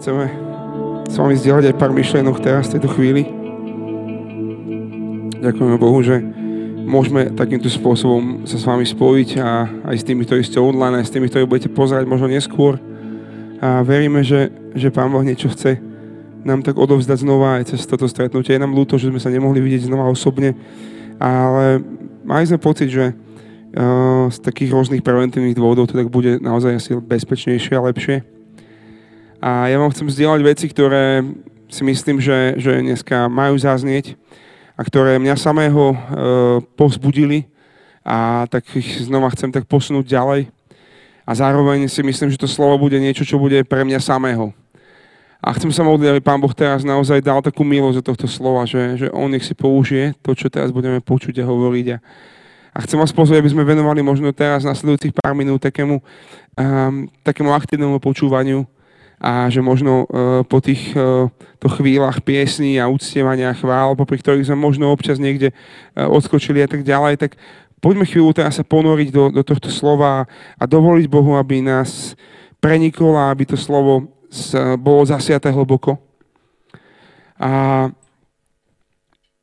Chceme s vami zdieľať aj pár myšlienok teraz v tejto chvíli. Ďakujeme Bohu, že môžeme takýmto spôsobom sa s vami spojiť a aj s tými, ktorí ste online, aj s tými, ktorí budete pozerať možno neskôr. A veríme, že, že Pán Boh niečo chce nám tak odovzdať znova aj cez toto stretnutie. Je nám ľúto, že sme sa nemohli vidieť znova osobne, ale mali sme pocit, že uh, z takých rôznych preventívnych dôvodov to tak bude naozaj asi bezpečnejšie a lepšie. A ja vám chcem zdieľať veci, ktoré si myslím, že, že dneska majú zaznieť a ktoré mňa samého e, povzbudili a tak ich znova chcem tak posunúť ďalej. A zároveň si myslím, že to slovo bude niečo, čo bude pre mňa samého. A chcem sa modliť, aby Pán Boh teraz naozaj dal takú milosť do tohto slova, že, že On nech si použije to, čo teraz budeme počuť a hovoriť. A, a chcem vás pozrieť, aby sme venovali možno teraz nasledujúcich pár minút takému, um, takému aktívnemu počúvaniu a že možno uh, po týchto uh, chvíľach piesní a uctievania chvál, popri ktorých sme možno občas niekde uh, odskočili a tak ďalej, tak poďme chvíľu teraz sa ponoriť do, do tohto slova a dovoliť Bohu, aby nás prenikol a aby to slovo bolo zasiaté hlboko. A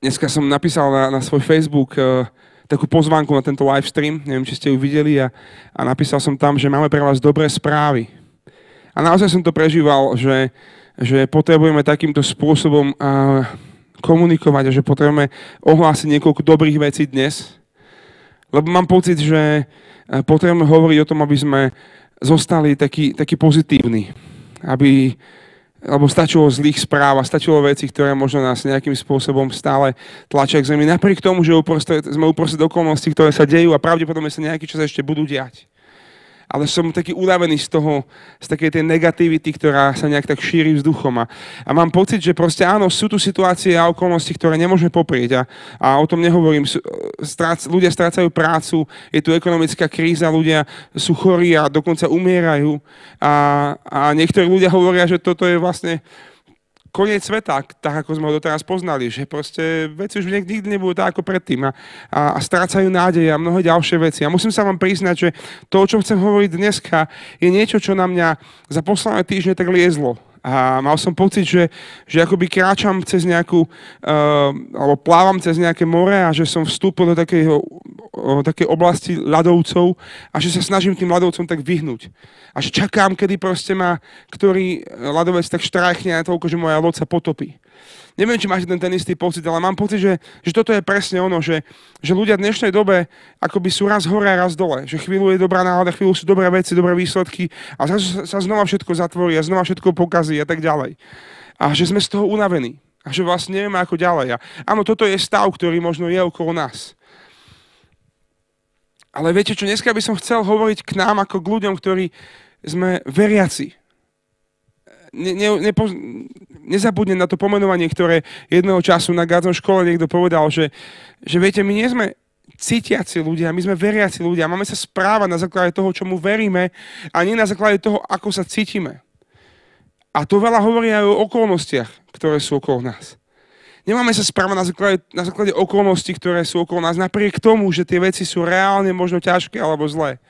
dneska som napísal na, na svoj Facebook takú pozvánku na tento live stream, neviem, či ste ju videli, a, a napísal som tam, že máme pre vás dobré správy. A naozaj som to prežíval, že, že potrebujeme takýmto spôsobom komunikovať a že potrebujeme ohlásiť niekoľko dobrých vecí dnes. Lebo mám pocit, že potrebujeme hovoriť o tom, aby sme zostali takí, takí pozitívni. Aby, lebo stačilo zlých správ a stačilo veci, ktoré možno nás nejakým spôsobom stále tlačia k zemi. Napriek tomu, že uprostred, sme uprostred okolností, ktoré sa dejú a pravdepodobne sa nejaký čas ešte budú diať ale som taký unavený z toho, z takej tej negativity, ktorá sa nejak tak šíri vzduchom. A, a mám pocit, že proste áno, sú tu situácie a okolnosti, ktoré nemôžeme poprieť. A, a o tom nehovorím. Strác, ľudia strácajú prácu, je tu ekonomická kríza, ľudia sú chorí a dokonca umierajú. A, a niektorí ľudia hovoria, že toto je vlastne koniec sveta, tak ako sme ho doteraz poznali, že proste veci už nikdy nebudú tak ako predtým a, a, a strácajú nádej a mnohé ďalšie veci. A musím sa vám priznať, že to, o čom chcem hovoriť dneska, je niečo, čo na mňa za posledné týždne tak liezlo. A mal som pocit, že, že akoby kráčam cez nejakú, uh, alebo plávam cez nejaké more a že som vstúpil do takého, uh, takej oblasti ľadovcov a že sa snažím tým ľadovcom tak vyhnúť. A že čakám, kedy proste ma ktorý ľadovec tak štrajchne na toľko, že moja loď sa potopí. Neviem, či máte ten, ten istý pocit, ale mám pocit, že, že toto je presne ono, že, že ľudia v dnešnej dobe akoby sú raz hore a raz dole. Že chvíľu je dobrá nálada, chvíľu sú dobré veci, dobré výsledky a zrazu sa znova všetko zatvorí a znova všetko pokazí a tak ďalej. A že sme z toho unavení. A že vlastne nevieme ako ďalej. A áno, toto je stav, ktorý možno je okolo nás. Ale viete čo, dneska by som chcel hovoriť k nám ako k ľuďom, ktorí sme veriaci ne, ne, nepo, nezabudnem na to pomenovanie, ktoré jedného času na gádzom škole niekto povedal, že, že viete, my nie sme cítiaci ľudia, my sme veriaci ľudia. Máme sa správať na základe toho, čomu veríme a nie na základe toho, ako sa cítime. A to veľa hovorí aj o okolnostiach, ktoré sú okolo nás. Nemáme sa správať na základe, na základe okolností, ktoré sú okolo nás, napriek tomu, že tie veci sú reálne možno ťažké alebo zlé.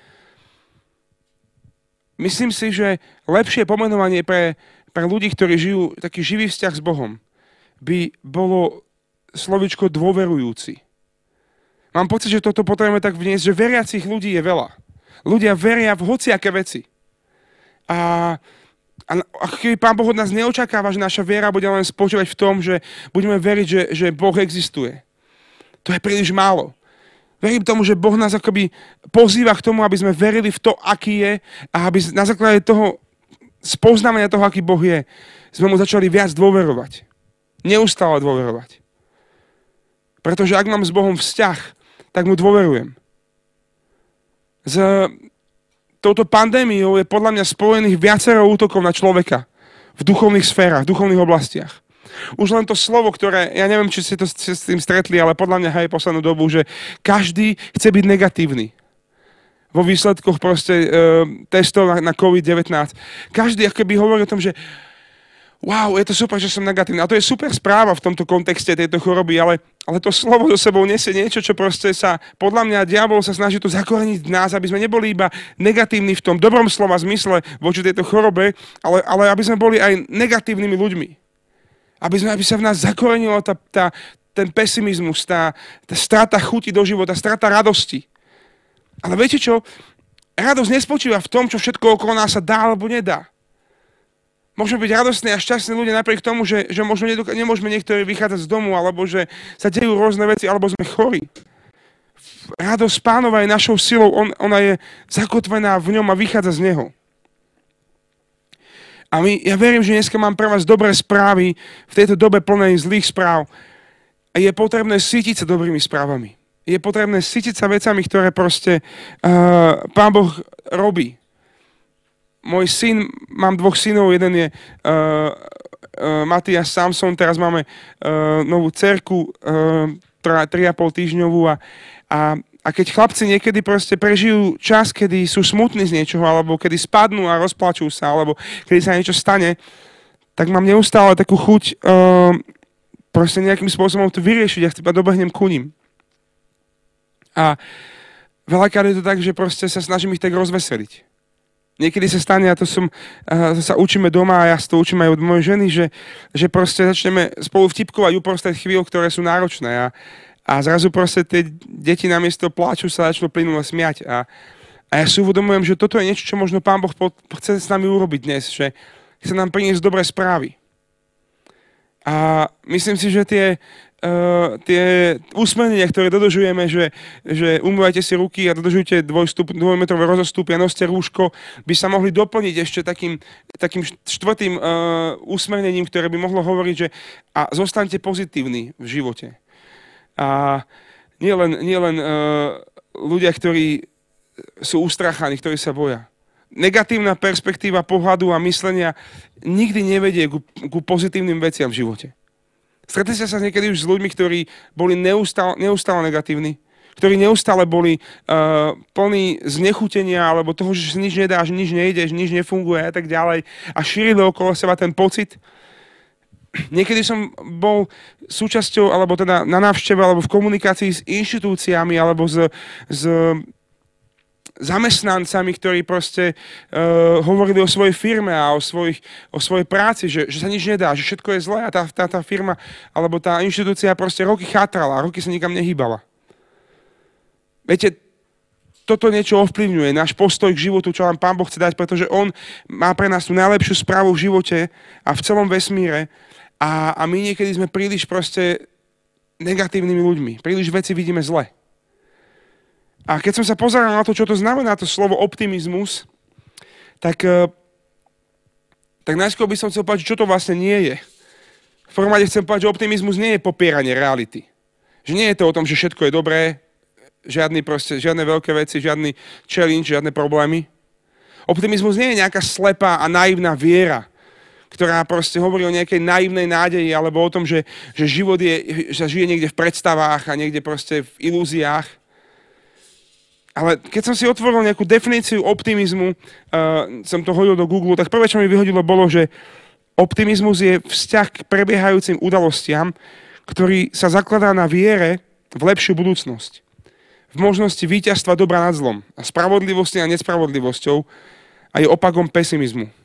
Myslím si, že lepšie pomenovanie pre, pre ľudí, ktorí žijú taký živý vzťah s Bohom, by bolo slovičko dôverujúci. Mám pocit, že toto potrebujeme tak vniesť, že veriacich ľudí je veľa. Ľudia veria v hociaké veci. A, a, a keby Pán Boh od nás neočakáva, že naša viera bude len spočívať v tom, že budeme veriť, že, že Boh existuje. To je príliš málo. Verím tomu, že Boh nás akoby pozýva k tomu, aby sme verili v to, aký je a aby na základe toho spoznávania toho, aký Boh je, sme mu začali viac dôverovať. Neustále dôverovať. Pretože ak mám s Bohom vzťah, tak mu dôverujem. S touto pandémiou je podľa mňa spojených viacero útokov na človeka v duchovných sférach, v duchovných oblastiach. Už len to slovo, ktoré, ja neviem, či ste to s tým stretli, ale podľa mňa aj poslednú dobu, že každý chce byť negatívny vo výsledkoch proste e, testov na, na COVID-19. Každý akoby hovorí o tom, že wow, je to super, že som negatívny. A to je super správa v tomto kontexte tejto choroby, ale, ale to slovo so sebou nesie niečo, čo proste sa, podľa mňa, diabol sa snaží to zakoreniť v nás, aby sme neboli iba negatívni v tom dobrom slova zmysle voči tejto chorobe, ale, ale aby sme boli aj negatívnymi ľuďmi. Aby, sme, aby sa v nás zakorenila tá, tá, ten pesimizmus, tá, tá strata chuti do života, strata radosti. Ale viete čo? Radosť nespočíva v tom, čo všetko okolo nás sa dá alebo nedá. Môžeme byť radostní a šťastní ľudia napriek tomu, že, že možno nedok- nemôžeme niektorí vychádzať z domu, alebo že sa dejú rôzne veci, alebo sme chorí. Radosť pánova je našou silou, on, ona je zakotvená v ňom a vychádza z neho. A my, ja verím, že dneska mám pre vás dobré správy v tejto dobe plnej zlých správ. A je potrebné sítiť sa dobrými správami. Je potrebné sítiť sa vecami, ktoré proste uh, Pán Boh robí môj syn, mám dvoch synov, jeden je uh, uh, Matias Samson, teraz máme uh, novú cerku, uh, 3,5 týždňovú a, a, a keď chlapci niekedy proste prežijú čas, kedy sú smutní z niečoho, alebo kedy spadnú a rozplačú sa, alebo kedy sa niečo stane, tak mám neustále takú chuť uh, proste nejakým spôsobom to vyriešiť a ja dobehnem ku ním. A veľakrát je to tak, že proste sa snažím ich tak rozveseliť. Niekedy sa stane, a to, som, a to sa učíme doma a ja to učím aj od mojej ženy, že, že proste začneme spolu vtipkovať uprostred chvíľ, ktoré sú náročné a, a zrazu proste tie deti namiesto pláču sa začnú plynulo smiať a, a ja si uvedomujem, že toto je niečo, čo možno Pán Boh chce s nami urobiť dnes, že chce nám priniesť dobré správy. A myslím si, že tie, uh, tie úsmernenia, ktoré dodržujeme, že, že umývajte si ruky a dodržujte dvojstup, dvojmetrové rozostupy a noste rúško, by sa mohli doplniť ešte takým, takým štvrtým uh, úsmernením, ktoré by mohlo hovoriť, že a zostaňte pozitívni v živote. A nie len, nie len uh, ľudia, ktorí sú ustrachaní, ktorí sa boja. Negatívna perspektíva pohľadu a myslenia nikdy nevedie ku, ku pozitívnym veciam v živote. Stretli ste sa niekedy už s ľuďmi, ktorí boli neustále, neustále negatívni? ktorí neustále boli uh, plní znechutenia alebo toho, že si nič nedá, že nič nejde, že nič nefunguje a tak ďalej a šírili okolo seba ten pocit. Niekedy som bol súčasťou, alebo teda na návšteve, alebo v komunikácii s inštitúciami, alebo s, s zamestnancami, ktorí proste uh, hovorili o svojej firme a o, svojich, o svojej práci, že, že sa nič nedá, že všetko je zlé a tá, tá, tá firma alebo tá inštitúcia proste roky chátrala roky sa nikam nehýbala. Viete, toto niečo ovplyvňuje, náš postoj k životu, čo nám Pán Boh chce dať, pretože On má pre nás tú najlepšiu správu v živote a v celom vesmíre a, a my niekedy sme príliš proste negatívnymi ľuďmi. Príliš veci vidíme zle. A keď som sa pozeral na to, čo to znamená to slovo optimizmus, tak, eh, tak najskôr by som chcel povedať, čo to vlastne nie je. V prvom rade chcem povedať, že optimizmus nie je popieranie reality. Že nie je to o tom, že všetko je dobré, žiadny proste, žiadne veľké veci, žiadny challenge, žiadne problémy. Optimizmus nie je nejaká slepá a naivná viera, ktorá proste hovorí o nejakej naivnej nádeji alebo o tom, že, že život je, že žije niekde v predstavách a niekde proste v ilúziách. Ale keď som si otvoril nejakú definíciu optimizmu, uh, som to hodil do Google, tak prvé, čo mi vyhodilo, bolo, že optimizmus je vzťah k prebiehajúcim udalostiam, ktorý sa zakladá na viere v lepšiu budúcnosť. V možnosti víťazstva dobra nad zlom a spravodlivosti a nespravodlivosťou a je opakom pesimizmu.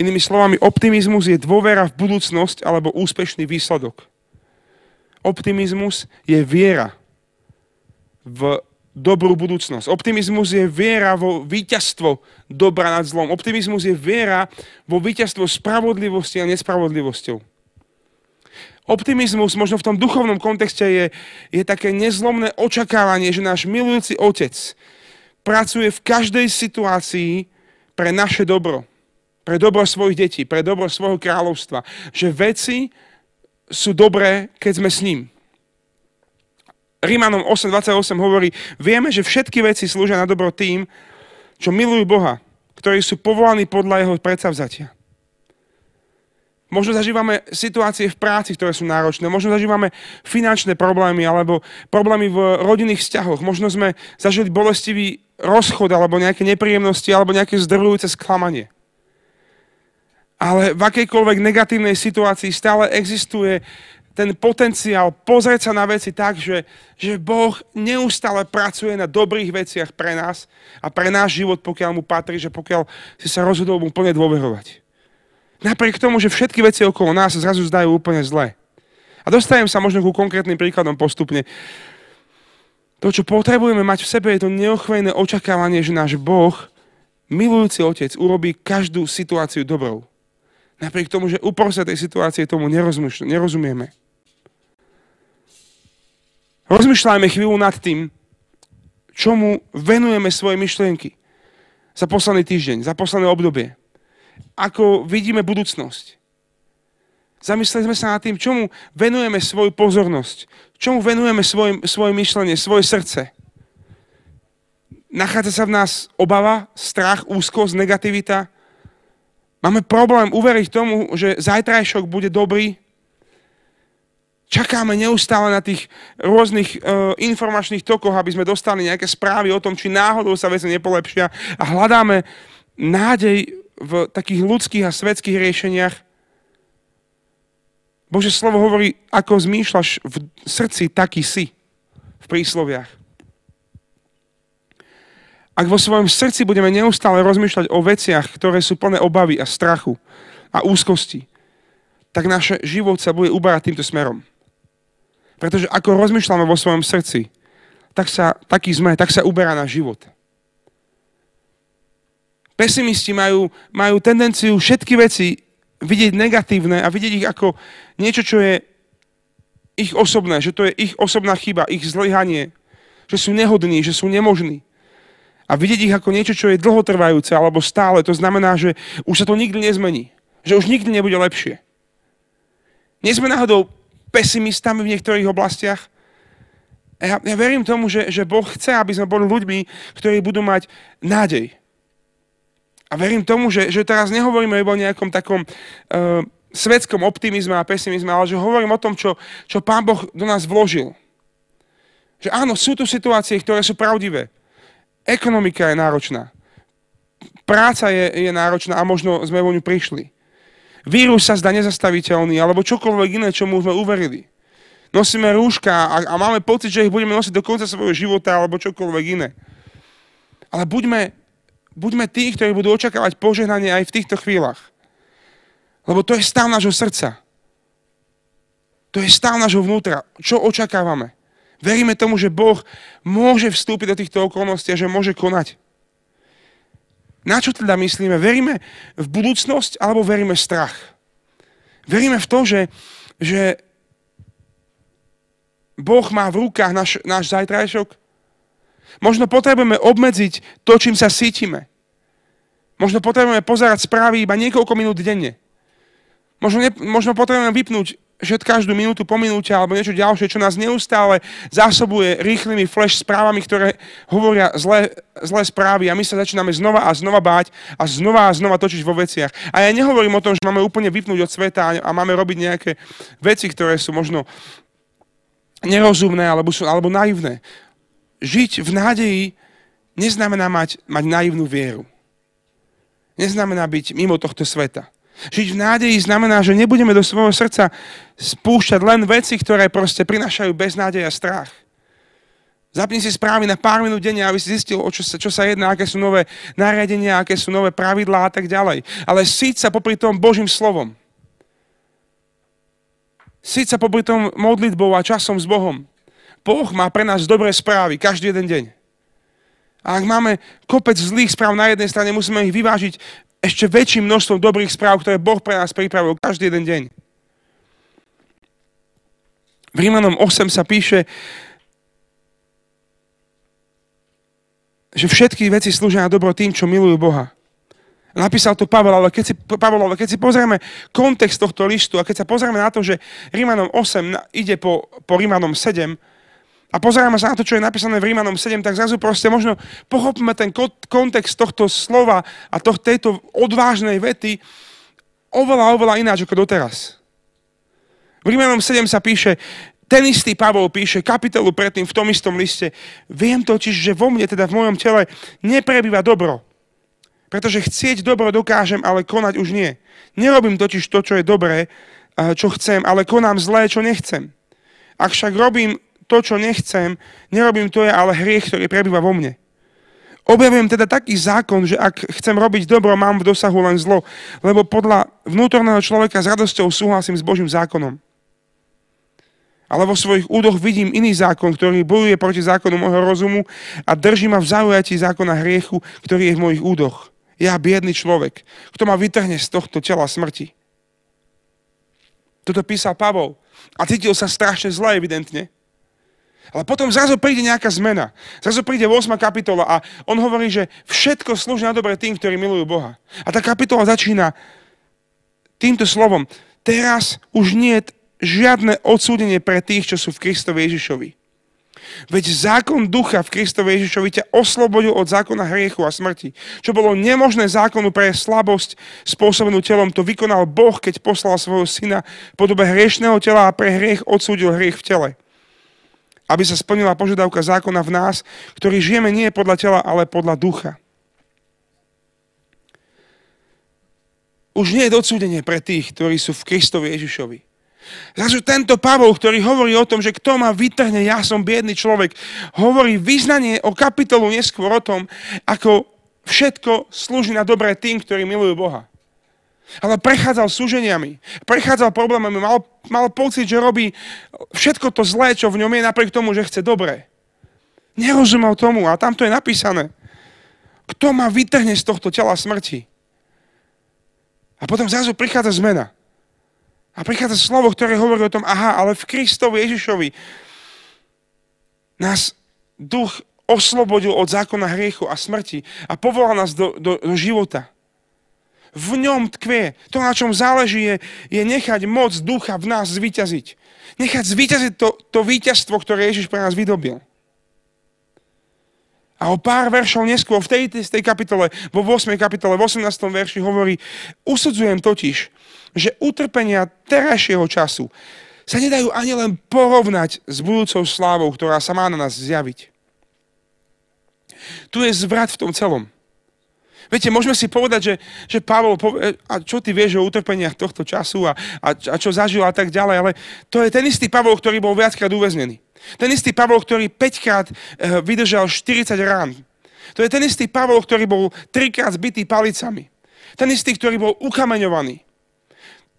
Inými slovami, optimizmus je dôvera v budúcnosť alebo úspešný výsledok. Optimizmus je viera v dobrú budúcnosť. Optimizmus je viera vo víťazstvo dobra nad zlom. Optimizmus je viera vo víťazstvo spravodlivosti a nespravodlivosťou. Optimizmus možno v tom duchovnom kontexte je, je také nezlomné očakávanie, že náš milujúci otec pracuje v každej situácii pre naše dobro. Pre dobro svojich detí, pre dobro svojho kráľovstva. Že veci sú dobré, keď sme s ním. Rímanom 8.28 hovorí, vieme, že všetky veci slúžia na dobro tým, čo milujú Boha, ktorí sú povolaní podľa jeho predsavzatia. Možno zažívame situácie v práci, ktoré sú náročné. Možno zažívame finančné problémy alebo problémy v rodinných vzťahoch. Možno sme zažili bolestivý rozchod alebo nejaké nepríjemnosti alebo nejaké zdrvujúce sklamanie. Ale v akejkoľvek negatívnej situácii stále existuje ten potenciál pozrieť sa na veci tak, že, že Boh neustále pracuje na dobrých veciach pre nás a pre náš život, pokiaľ mu patrí, že pokiaľ si sa rozhodol mu plne dôverovať. Napriek tomu, že všetky veci okolo nás sa zrazu zdajú úplne zlé. A dostajem sa možno ku konkrétnym príkladom postupne. To, čo potrebujeme mať v sebe, je to neochvejné očakávanie, že náš Boh, milujúci Otec, urobí každú situáciu dobrou. Napriek tomu, že uprostred tej situácie tomu nerozumieme. Rozmýšľajme chvíľu nad tým, čomu venujeme svoje myšlienky za posledný týždeň, za posledné obdobie. Ako vidíme budúcnosť. Zamysleli sme sa nad tým, čomu venujeme svoju pozornosť, čomu venujeme svoj, svoje myšlenie, svoje srdce. Nachádza sa v nás obava, strach, úzkosť, negativita, Máme problém uveriť tomu, že zajtrajšok bude dobrý. Čakáme neustále na tých rôznych uh, informačných tokoch, aby sme dostali nejaké správy o tom, či náhodou sa veci nepolepšia a hľadáme nádej v takých ľudských a svetských riešeniach. Bože slovo hovorí, ako zmýšľaš v srdci, taký si v prísloviach. Ak vo svojom srdci budeme neustále rozmýšľať o veciach, ktoré sú plné obavy a strachu a úzkosti, tak náš život sa bude uberať týmto smerom. Pretože ako rozmýšľame vo svojom srdci, tak sa, taký sme, tak sa uberá náš život. Pesimisti majú, majú tendenciu všetky veci vidieť negatívne a vidieť ich ako niečo, čo je ich osobné, že to je ich osobná chyba, ich zlyhanie, že sú nehodní, že sú nemožní a vidieť ich ako niečo, čo je dlhotrvajúce alebo stále, to znamená, že už sa to nikdy nezmení. Že už nikdy nebude lepšie. Nie sme náhodou pesimistami v niektorých oblastiach? Ja, ja verím tomu, že, že Boh chce, aby sme boli ľuďmi, ktorí budú mať nádej. A verím tomu, že, že teraz nehovoríme iba o nejakom takom uh, svetskom optimizme a pesimizme, ale že hovorím o tom, čo, čo Pán Boh do nás vložil. Že áno, sú tu situácie, ktoré sú pravdivé. Ekonomika je náročná. Práca je, je náročná a možno sme vo ňu prišli. Vírus sa zdá nezastaviteľný, alebo čokoľvek iné, čomu sme uverili. Nosíme rúška a, a máme pocit, že ich budeme nosiť do konca svojho života, alebo čokoľvek iné. Ale buďme, buďme tí, ktorí budú očakávať požehnanie aj v týchto chvíľach. Lebo to je stav nášho srdca. To je stav nášho vnútra. Čo očakávame? Veríme tomu, že Boh môže vstúpiť do týchto okolností a že môže konať. Na čo teda myslíme? Veríme v budúcnosť alebo veríme v strach? Veríme v to, že, že Boh má v rukách náš, náš zajtrajšok? Možno potrebujeme obmedziť to, čím sa cítime. Možno potrebujeme pozerať správy iba niekoľko minút denne. Možno, ne, možno potrebujeme vypnúť že každú minútu po minúte alebo niečo ďalšie, čo nás neustále zásobuje rýchlymi flash správami, ktoré hovoria zlé, zlé správy a my sa začíname znova a znova báť a znova a znova točiť vo veciach. A ja nehovorím o tom, že máme úplne vypnúť od sveta a máme robiť nejaké veci, ktoré sú možno nerozumné alebo, sú, alebo naivné. Žiť v nádeji neznamená mať, mať naivnú vieru. Neznamená byť mimo tohto sveta. Žiť v nádeji znamená, že nebudeme do svojho srdca spúšťať len veci, ktoré proste prinášajú beznádej a strach. Zapni si správy na pár minút denne, aby si zistil, o čo sa, čo sa jedná, aké sú nové nariadenia, aké sú nové pravidlá a tak ďalej. Ale síť sa popri tom Božím slovom. Síť sa popri tom modlitbou a časom s Bohom. Boh má pre nás dobré správy každý jeden deň. A ak máme kopec zlých správ na jednej strane, musíme ich vyvážiť ešte väčším množstvom dobrých správ, ktoré Boh pre nás pripravil každý jeden deň. V Rímanom 8 sa píše, že všetky veci slúžia na dobro tým, čo milujú Boha. Napísal to Pavel, ale keď si, Pavel, ale keď si pozrieme kontext tohto listu a keď sa pozrieme na to, že Rímanom 8 ide po, po Rímanom 7, a pozeráme sa na to, čo je napísané v Rímanom 7, tak zrazu proste možno pochopíme ten kontext tohto slova a to, tejto odvážnej vety oveľa, oveľa ináč ako doteraz. V Rímanom 7 sa píše, ten istý Pavol píše kapitolu predtým v tom istom liste, viem totiž, že vo mne, teda v mojom tele, neprebýva dobro. Pretože chcieť dobro dokážem, ale konať už nie. Nerobím totiž to, čo je dobré, čo chcem, ale konám zlé, čo nechcem. Ak však robím to, čo nechcem, nerobím to je ale hriech, ktorý prebýva vo mne. Objavujem teda taký zákon, že ak chcem robiť dobro, mám v dosahu len zlo, lebo podľa vnútorného človeka s radosťou súhlasím s Božím zákonom. Ale vo svojich údoch vidím iný zákon, ktorý bojuje proti zákonu môjho rozumu a drží ma v zaujatí zákona hriechu, ktorý je v mojich údoch. Ja, biedný človek, kto ma vytrhne z tohto tela smrti. Toto písal Pavol a cítil sa strašne zle, evidentne. Ale potom zrazu príde nejaká zmena. Zrazu príde 8. kapitola a on hovorí, že všetko slúži na dobre tým, ktorí milujú Boha. A tá kapitola začína týmto slovom. Teraz už nie je žiadne odsúdenie pre tých, čo sú v Kristovi Ježišovi. Veď zákon ducha v Kristovi Ježišovi ťa oslobodil od zákona hriechu a smrti. Čo bolo nemožné zákonu pre slabosť spôsobenú telom, to vykonal Boh, keď poslal svojho syna v podobe hriešného tela a pre hriech odsúdil hriech v tele aby sa splnila požiadavka zákona v nás, ktorý žijeme nie podľa tela, ale podľa ducha. Už nie je dodsúdenie pre tých, ktorí sú v Kristovi Ježišovi. Zrazu tento Pavol, ktorý hovorí o tom, že kto ma vytrhne, ja som biedný človek, hovorí význanie o kapitolu neskôr o tom, ako všetko slúži na dobré tým, ktorí milujú Boha ale prechádzal súženiami, prechádzal problémami, mal, mal pocit, že robí všetko to zlé, čo v ňom je, napriek tomu, že chce dobré. Nerozumel tomu a tam to je napísané. Kto ma vytrhne z tohto tela smrti? A potom zrazu prichádza zmena. A prichádza slovo, ktoré hovorí o tom, aha, ale v Kristovi Ježišovi nás duch oslobodil od zákona hriechu a smrti a povolal nás do, do, do života v ňom tkvie. To, na čom záleží, je, je nechať moc ducha v nás zvíťaziť. Nechať zvíťaziť to, to víťazstvo, ktoré Ježiš pre nás vydobil. A o pár veršov neskôr v tej, tej kapitole, vo 8. kapitole, v 18. verši hovorí, usudzujem totiž, že utrpenia terajšieho času sa nedajú ani len porovnať s budúcou slávou, ktorá sa má na nás zjaviť. Tu je zvrat v tom celom. Viete, môžeme si povedať, že, že Pavol, povie, a čo ty vieš o utrpeniach tohto času a, a, a čo zažil a tak ďalej, ale to je ten istý Pavol, ktorý bol viackrát uväznený. Ten istý Pavol, ktorý 5 krát e, vydržal 40 rán. To je ten istý Pavol, ktorý bol trikrát zbitý palicami. Ten istý, ktorý bol ukameňovaný.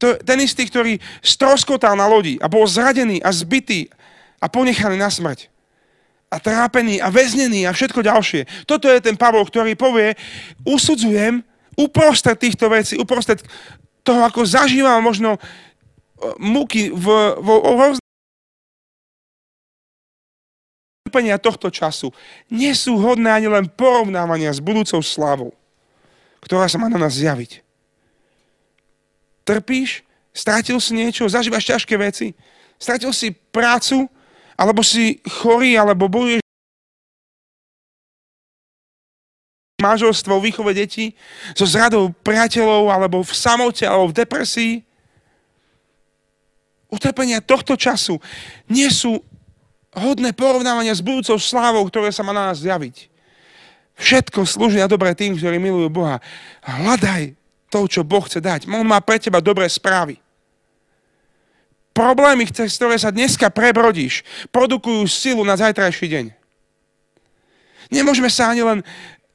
To, ten istý, ktorý stroskotal na lodi a bol zradený a zbitý a ponechaný na smrť a trápený a väznený a všetko ďalšie. Toto je ten Pavol, ktorý povie, usudzujem uprostred týchto vecí, uprostred toho, ako zažívam možno e, muky v, v, v tohto času nie sú hodné ani len porovnávania s budúcou slávou, ktorá sa má na nás zjaviť. Trpíš? Strátil si niečo? Zažívaš ťažké veci? Strátil si prácu? Alebo si chorý, alebo bojuješ manželstvo, výchove detí, so zradou priateľov, alebo v samote, alebo v depresii. Utrpenia tohto času nie sú hodné porovnávania s budúcou slávou, ktoré sa má na nás zjaviť. Všetko slúži na dobré tým, ktorí milujú Boha. Hľadaj to, čo Boh chce dať. On má pre teba dobré správy problémy, cez ktoré sa dneska prebrodíš, produkujú silu na zajtrajší deň. Nemôžeme sa ani len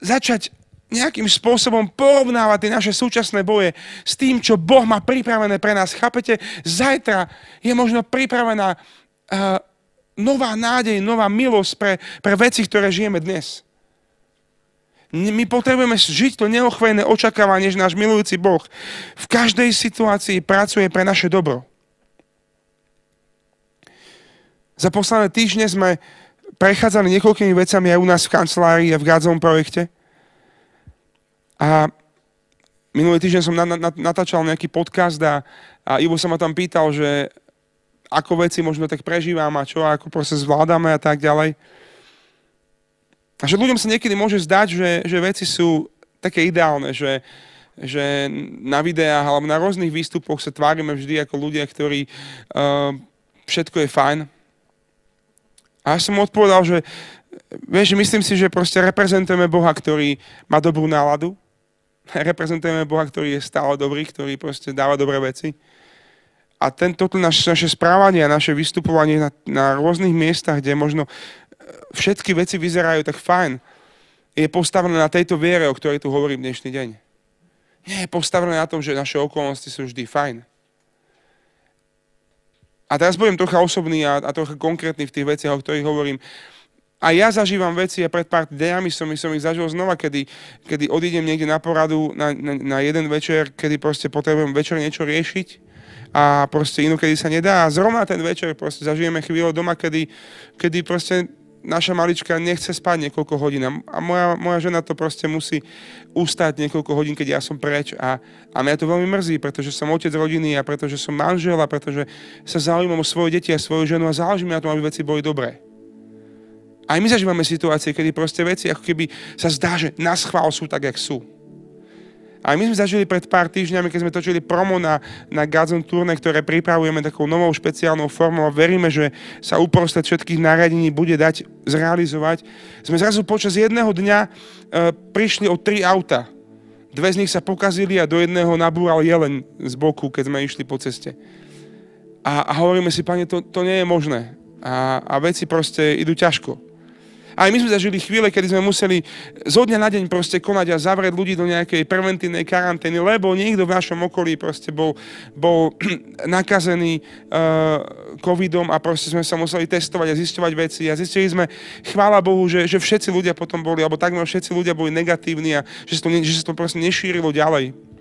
začať nejakým spôsobom porovnávať tie naše súčasné boje s tým, čo Boh má pripravené pre nás. Chápete? Zajtra je možno pripravená uh, nová nádej, nová milosť pre, pre veci, ktoré žijeme dnes. My potrebujeme žiť to neochvejné očakávanie, že náš milujúci Boh v každej situácii pracuje pre naše dobro. Za posledné týždne sme prechádzali niekoľkými vecami aj u nás v kancelárii a v Gázovom projekte. A minulý týždeň som natáčal nejaký podcast a, a Ivo sa ma tam pýtal, že ako veci možno tak prežívam a čo, ako proste zvládame a tak ďalej. A že ľuďom sa niekedy môže zdať, že, že veci sú také ideálne, že, že na videách alebo na rôznych výstupoch sa tvárime vždy ako ľudia, ktorí uh, všetko je fajn, a ja som mu odpovedal, že vieš, myslím si, že proste reprezentujeme Boha, ktorý má dobrú náladu, reprezentujeme Boha, ktorý je stále dobrý, ktorý proste dáva dobré veci. A tento naše, naše správanie a naše vystupovanie na, na rôznych miestach, kde možno e, všetky veci vyzerajú tak fajn, je postavené na tejto viere, o ktorej tu hovorím dnešný deň. Nie je postavené na tom, že naše okolnosti sú vždy fajn. A teraz budem trocha osobný a, a trocha konkrétny v tých veciach, o ktorých hovorím. A ja zažívam veci a pred pár dňami som, som ich zažil znova, kedy, kedy odídem niekde na poradu na, na, na jeden večer, kedy proste potrebujem večer niečo riešiť a proste inokedy sa nedá. A zrovna ten večer proste zažijeme chvíľu doma, kedy, kedy proste naša malička nechce spať niekoľko hodín a moja, moja žena to proste musí ustať niekoľko hodín, keď ja som preč a, a mňa to veľmi mrzí, pretože som otec rodiny a pretože som manžel a pretože sa zaujímam o svoje deti a svoju ženu a záleží mi na tom, aby veci boli dobré. Aj my zažívame situácie, kedy proste veci ako keby sa zdá, že na schvál sú tak, jak sú. A my sme zažili pred pár týždňami, keď sme točili promo na, na Gazon turné, ktoré pripravujeme takou novou špeciálnou formou a veríme, že sa uprostred všetkých nariadení bude dať zrealizovať. Sme zrazu počas jedného dňa e, prišli o tri auta. Dve z nich sa pokazili a do jedného nabúral jelen z boku, keď sme išli po ceste. A, a hovoríme si, pane, to, to nie je možné. A, a veci proste idú ťažko. Aj my sme zažili chvíle, kedy sme museli zo dňa na deň proste konať a zavrieť ľudí do nejakej preventívnej karantény, lebo niekto v našom okolí proste bol, bol nakazený uh, covidom a proste sme sa museli testovať a zisťovať veci a zistili sme, chvála Bohu, že, že všetci ľudia potom boli, alebo takmer všetci ľudia boli negatívni a že sa to, že sa to proste nešírilo ďalej.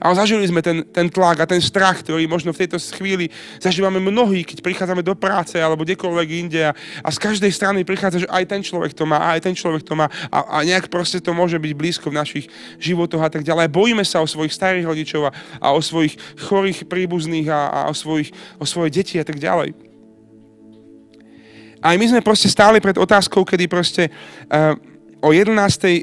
Ale zažili sme ten, ten tlak a ten strach, ktorý možno v tejto chvíli zažívame mnohí, keď prichádzame do práce alebo kdekoľvek inde a, a z každej strany prichádza, že aj ten človek to má, aj ten človek to má a, a nejak proste to môže byť blízko v našich životoch a tak ďalej. Bojíme sa o svojich starých rodičov a, a o svojich chorých príbuzných a, a o, svojich, o svoje deti a tak ďalej. A my sme proste stáli pred otázkou, kedy proste uh, o 11. Eh,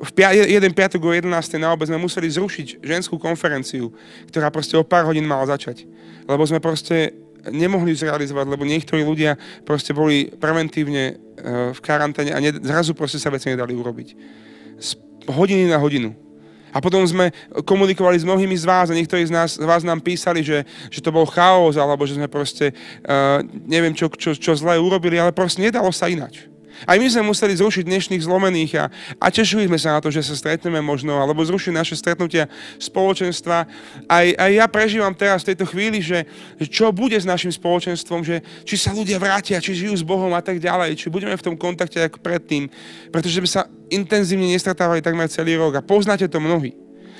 v pia, jeden piatok o 11. na obec sme museli zrušiť ženskú konferenciu, ktorá proste o pár hodín mala začať. Lebo sme proste nemohli zrealizovať, lebo niektorí ľudia proste boli preventívne eh, v karanténe a zrazu proste sa veci nedali urobiť. Z hodiny na hodinu. A potom sme komunikovali s mnohými z vás a niektorí z, nás, z vás nám písali, že, že to bol chaos alebo že sme proste uh, neviem čo, čo, čo zle urobili, ale proste nedalo sa inač. Aj my sme museli zrušiť dnešných zlomených a, a tešili sme sa na to, že sa stretneme možno, alebo zrušiť naše stretnutia spoločenstva. Aj, aj ja prežívam teraz v tejto chvíli, že, čo bude s našim spoločenstvom, že či sa ľudia vrátia, či žijú s Bohom a tak ďalej, či budeme v tom kontakte ako predtým, pretože sme sa intenzívne nestratávali takmer celý rok a poznáte to mnohí.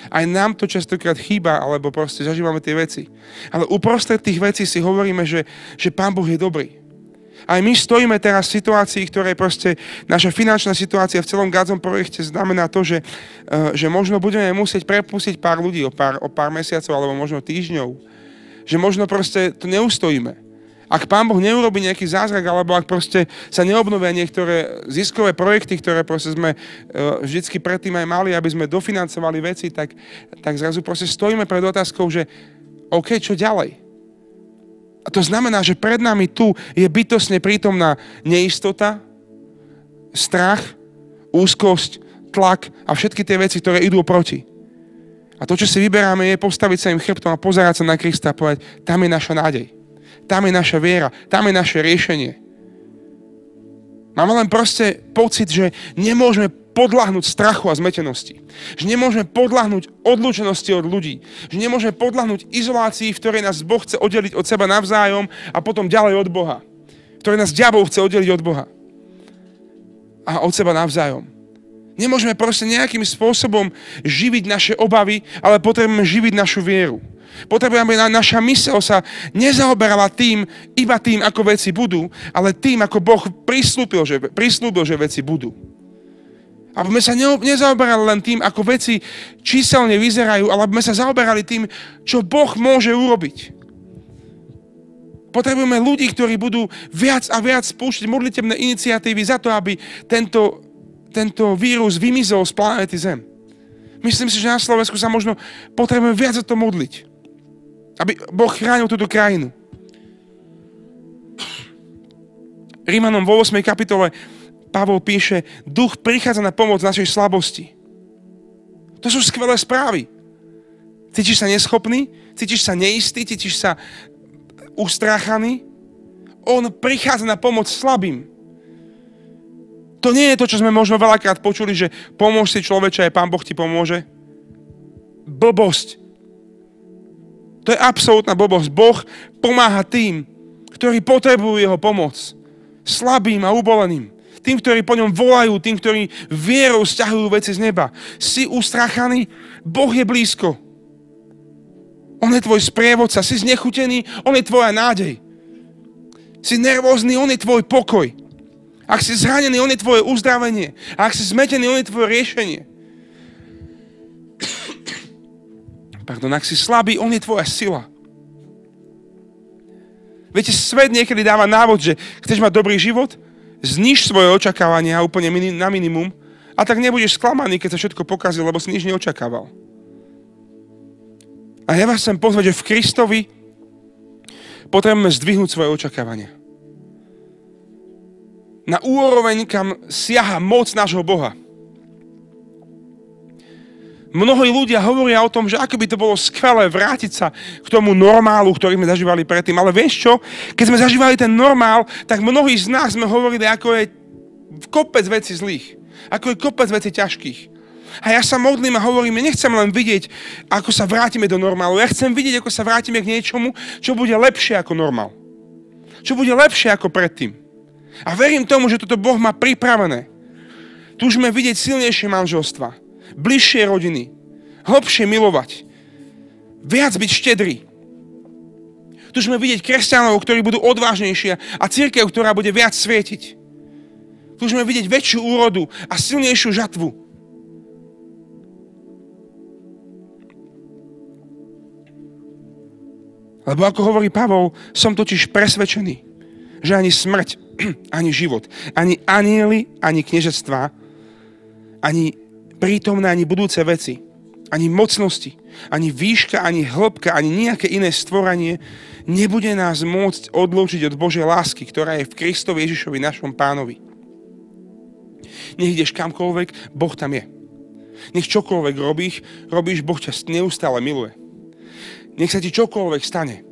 Aj nám to častokrát chýba, alebo proste zažívame tie veci. Ale uprostred tých vecí si hovoríme, že, že Pán Boh je dobrý. Aj my stojíme teraz v situácii, ktoré proste naša finančná situácia v celom Gazom projekte znamená to, že, uh, že možno budeme musieť prepustiť pár ľudí o pár, o pár mesiacov alebo možno týždňov. Že možno proste to neustojíme. Ak Pán Boh neurobi nejaký zázrak, alebo ak proste sa neobnovia niektoré ziskové projekty, ktoré proste sme uh, vždycky predtým aj mali, aby sme dofinancovali veci, tak, tak zrazu proste stojíme pred otázkou, že OK, čo ďalej? A to znamená, že pred nami tu je bytosne prítomná neistota, strach, úzkosť, tlak a všetky tie veci, ktoré idú proti. A to, čo si vyberáme, je postaviť sa im chrbtom a pozerať sa na Krista a povedať, tam je naša nádej. Tam je naša viera. Tam je naše riešenie. Máme len proste pocit, že nemôžeme podľahnúť strachu a zmetenosti. Že nemôžeme podľahnúť odlúčenosti od ľudí. Že nemôžeme podľahnúť izolácii, v ktorej nás Boh chce oddeliť od seba navzájom a potom ďalej od Boha. V nás diabol chce oddeliť od Boha. A od seba navzájom. Nemôžeme proste nejakým spôsobom živiť naše obavy, ale potrebujeme živiť našu vieru. Potrebujeme, aby naša mysel sa nezaoberala tým, iba tým, ako veci budú, ale tým, ako Boh prislúbil, že, prislúbil, že veci budú. Aby sme sa nezaoberali len tým, ako veci číselne vyzerajú, ale aby sme sa zaoberali tým, čo Boh môže urobiť. Potrebujeme ľudí, ktorí budú viac a viac spúšťať modlitebné iniciatívy za to, aby tento, tento vírus vymizol z planéty Zem. Myslím si, že na Slovensku sa možno potrebujeme viac za to modliť. Aby Boh chránil túto krajinu. Rímanom vo 8. kapitole Pavol píše, duch prichádza na pomoc našej slabosti. To sú skvelé správy. Cítiš sa neschopný? Cítiš sa neistý? Cítiš sa ustráchaný? On prichádza na pomoc slabým. To nie je to, čo sme možno veľakrát počuli, že pomôž si človeče, aj Pán Boh ti pomôže. Blbosť. To je absolútna blbosť. Boh pomáha tým, ktorí potrebujú jeho pomoc. Slabým a uboleným. Tým, ktorí po ňom volajú, tým, ktorí vierou stiahujú veci z neba. Si ustrachaný, Boh je blízko. On je tvoj sprievodca, si znechutený, on je tvoja nádej. Si nervózny, on je tvoj pokoj. Ak si zranený, on je tvoje uzdravenie. A ak si zmetený, on je tvoje riešenie. Pardon, ak si slabý, on je tvoja sila. Viete, svet niekedy dáva návod, že chceš mať dobrý život, zniž svoje očakávania úplne na minimum a tak nebudeš sklamaný, keď sa všetko pokazí, lebo si nič neočakával. A ja vás chcem pozvať, že v Kristovi potrebujeme zdvihnúť svoje očakávania. Na úroveň, kam siaha moc nášho Boha. Mnohí ľudia hovoria o tom, že ako by to bolo skvelé vrátiť sa k tomu normálu, ktorý sme zažívali predtým. Ale vieš čo? Keď sme zažívali ten normál, tak mnohí z nás sme hovorili, ako je kopec veci zlých. Ako je kopec veci ťažkých. A ja sa modlím a hovorím, ja nechcem len vidieť, ako sa vrátime do normálu. Ja chcem vidieť, ako sa vrátime k niečomu, čo bude lepšie ako normál. Čo bude lepšie ako predtým. A verím tomu, že toto Boh má pripravené. Túžime vidieť silnejšie manželstva bližšie rodiny, hlbšie milovať, viac byť štedrý. Tu sme vidieť kresťanov, ktorí budú odvážnejšie a církev, ktorá bude viac svietiť. Tu sme vidieť väčšiu úrodu a silnejšiu žatvu. Lebo ako hovorí Pavol, som totiž presvedčený, že ani smrť, ani život, ani anieli, ani kniežectvá, ani prítomné ani budúce veci, ani mocnosti, ani výška, ani hĺbka, ani nejaké iné stvoranie nebude nás môcť odlúčiť od Božej lásky, ktorá je v Kristovi Ježišovi, našom pánovi. Nech ideš kamkoľvek, Boh tam je. Nech čokoľvek robíš, robíš, Boh ťa neustále miluje. Nech sa ti čokoľvek stane.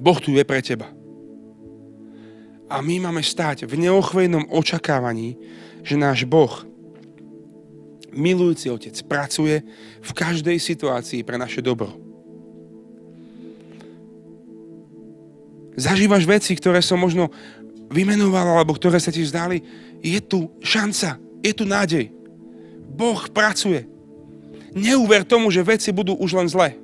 Boh tu je pre teba. A my máme stáť v neochvejnom očakávaní, že náš Boh milujúci otec pracuje v každej situácii pre naše dobro. Zažívaš veci, ktoré som možno vymenoval, alebo ktoré sa ti zdali, je tu šanca, je tu nádej. Boh pracuje. Neuver tomu, že veci budú už len zlé.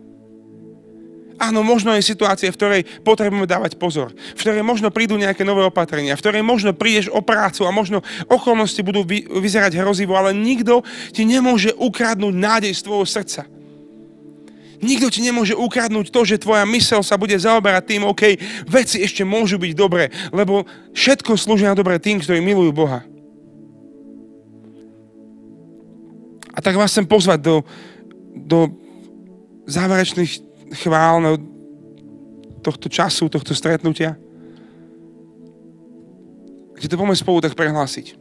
Áno, možno je situácia, v ktorej potrebujeme dávať pozor, v ktorej možno prídu nejaké nové opatrenia, v ktorej možno prídeš o prácu a možno okolnosti budú vy, vyzerať hrozivo, ale nikto ti nemôže ukradnúť nádej z tvojho srdca. Nikto ti nemôže ukradnúť to, že tvoja mysel sa bude zaoberať tým, OK, veci ešte môžu byť dobré, lebo všetko slúži na dobré tým, ktorí milujú Boha. A tak vás chcem pozvať do, do záverečných chválne tohto času, tohto stretnutia. Kde to poďme spolu tak prehlásiť.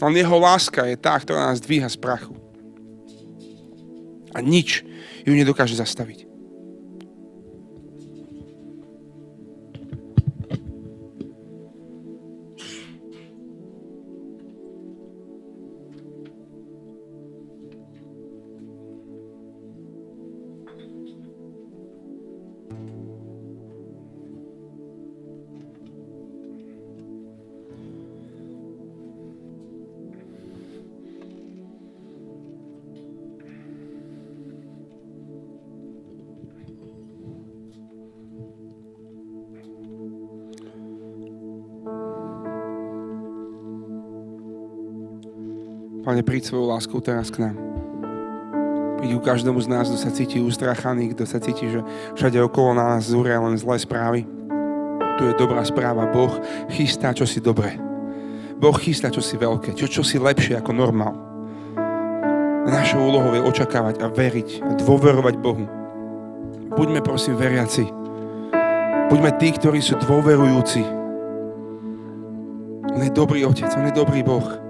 Len jeho láska je tá, ktorá nás dvíha z prachu. A nič ju nedokáže zastaviť. Pane, príď svojou láskou teraz k nám. Príď ku každomu z nás, kto sa cíti ustrachaný, kto sa cíti, že všade okolo nás zúria len zlé správy. Tu je dobrá správa. Boh chystá čosi dobré. Boh chystá čosi veľké, čo, čosi lepšie ako normál. Našou úlohou je očakávať a veriť a dôverovať Bohu. Buďme prosím veriaci. Buďme tí, ktorí sú dôverujúci. On je dobrý Otec, On je dobrý Boh.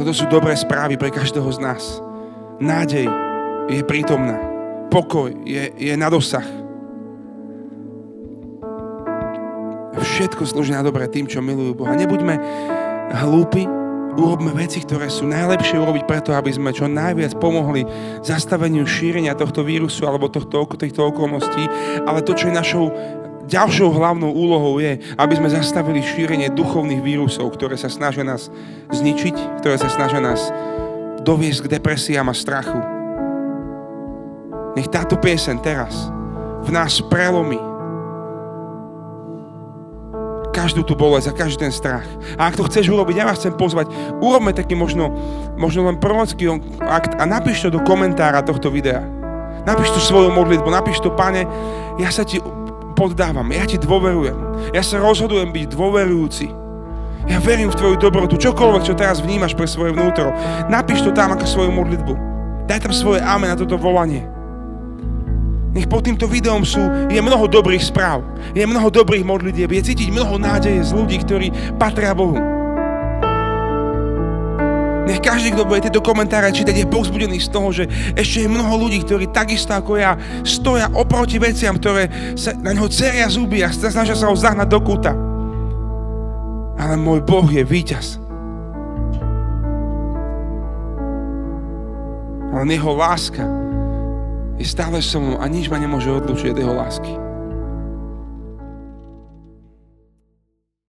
Toto sú dobré správy pre každého z nás. nádej je prítomná. Pokoj je, je na dosah. Všetko slúži na dobré tým, čo milujú Boha. Nebuďme hlúpi, urobme veci, ktoré sú najlepšie urobiť preto, aby sme čo najviac pomohli zastaveniu šírenia tohto vírusu alebo tohto, týchto okolností, ale to, čo je našou ďalšou hlavnou úlohou je, aby sme zastavili šírenie duchovných vírusov, ktoré sa snažia nás zničiť, ktoré sa snažia nás doviesť k depresiám a strachu. Nech táto piesen teraz v nás prelomí každú tú bolesť a každý ten strach. A ak to chceš urobiť, ja vás chcem pozvať, urobme taký možno, možno len prorocký akt a napíš to do komentára tohto videa. Napíš tu svoju modlitbu, napíš to, pane, ja sa ti poddávam, ja ti dôverujem. Ja sa rozhodujem byť dôverujúci. Ja verím v tvoju dobrotu, čokoľvek, čo teraz vnímaš pre svoje vnútro. Napíš to tam ako svoju modlitbu. Daj tam svoje amen na toto volanie. Nech pod týmto videom sú, je mnoho dobrých správ, je mnoho dobrých modlitieb, je cítiť mnoho nádeje z ľudí, ktorí patria Bohu. Nech každý, kto bude tieto komentáre čítať, je povzbudený z toho, že ešte je mnoho ľudí, ktorí takisto ako ja stoja oproti veciam, ktoré sa na neho ceria zuby a snažia sa ho zahnať do kúta. Ale môj Boh je víťaz. Ale jeho láska je stále so mnou a nič ma nemôže odlučiť od jeho lásky.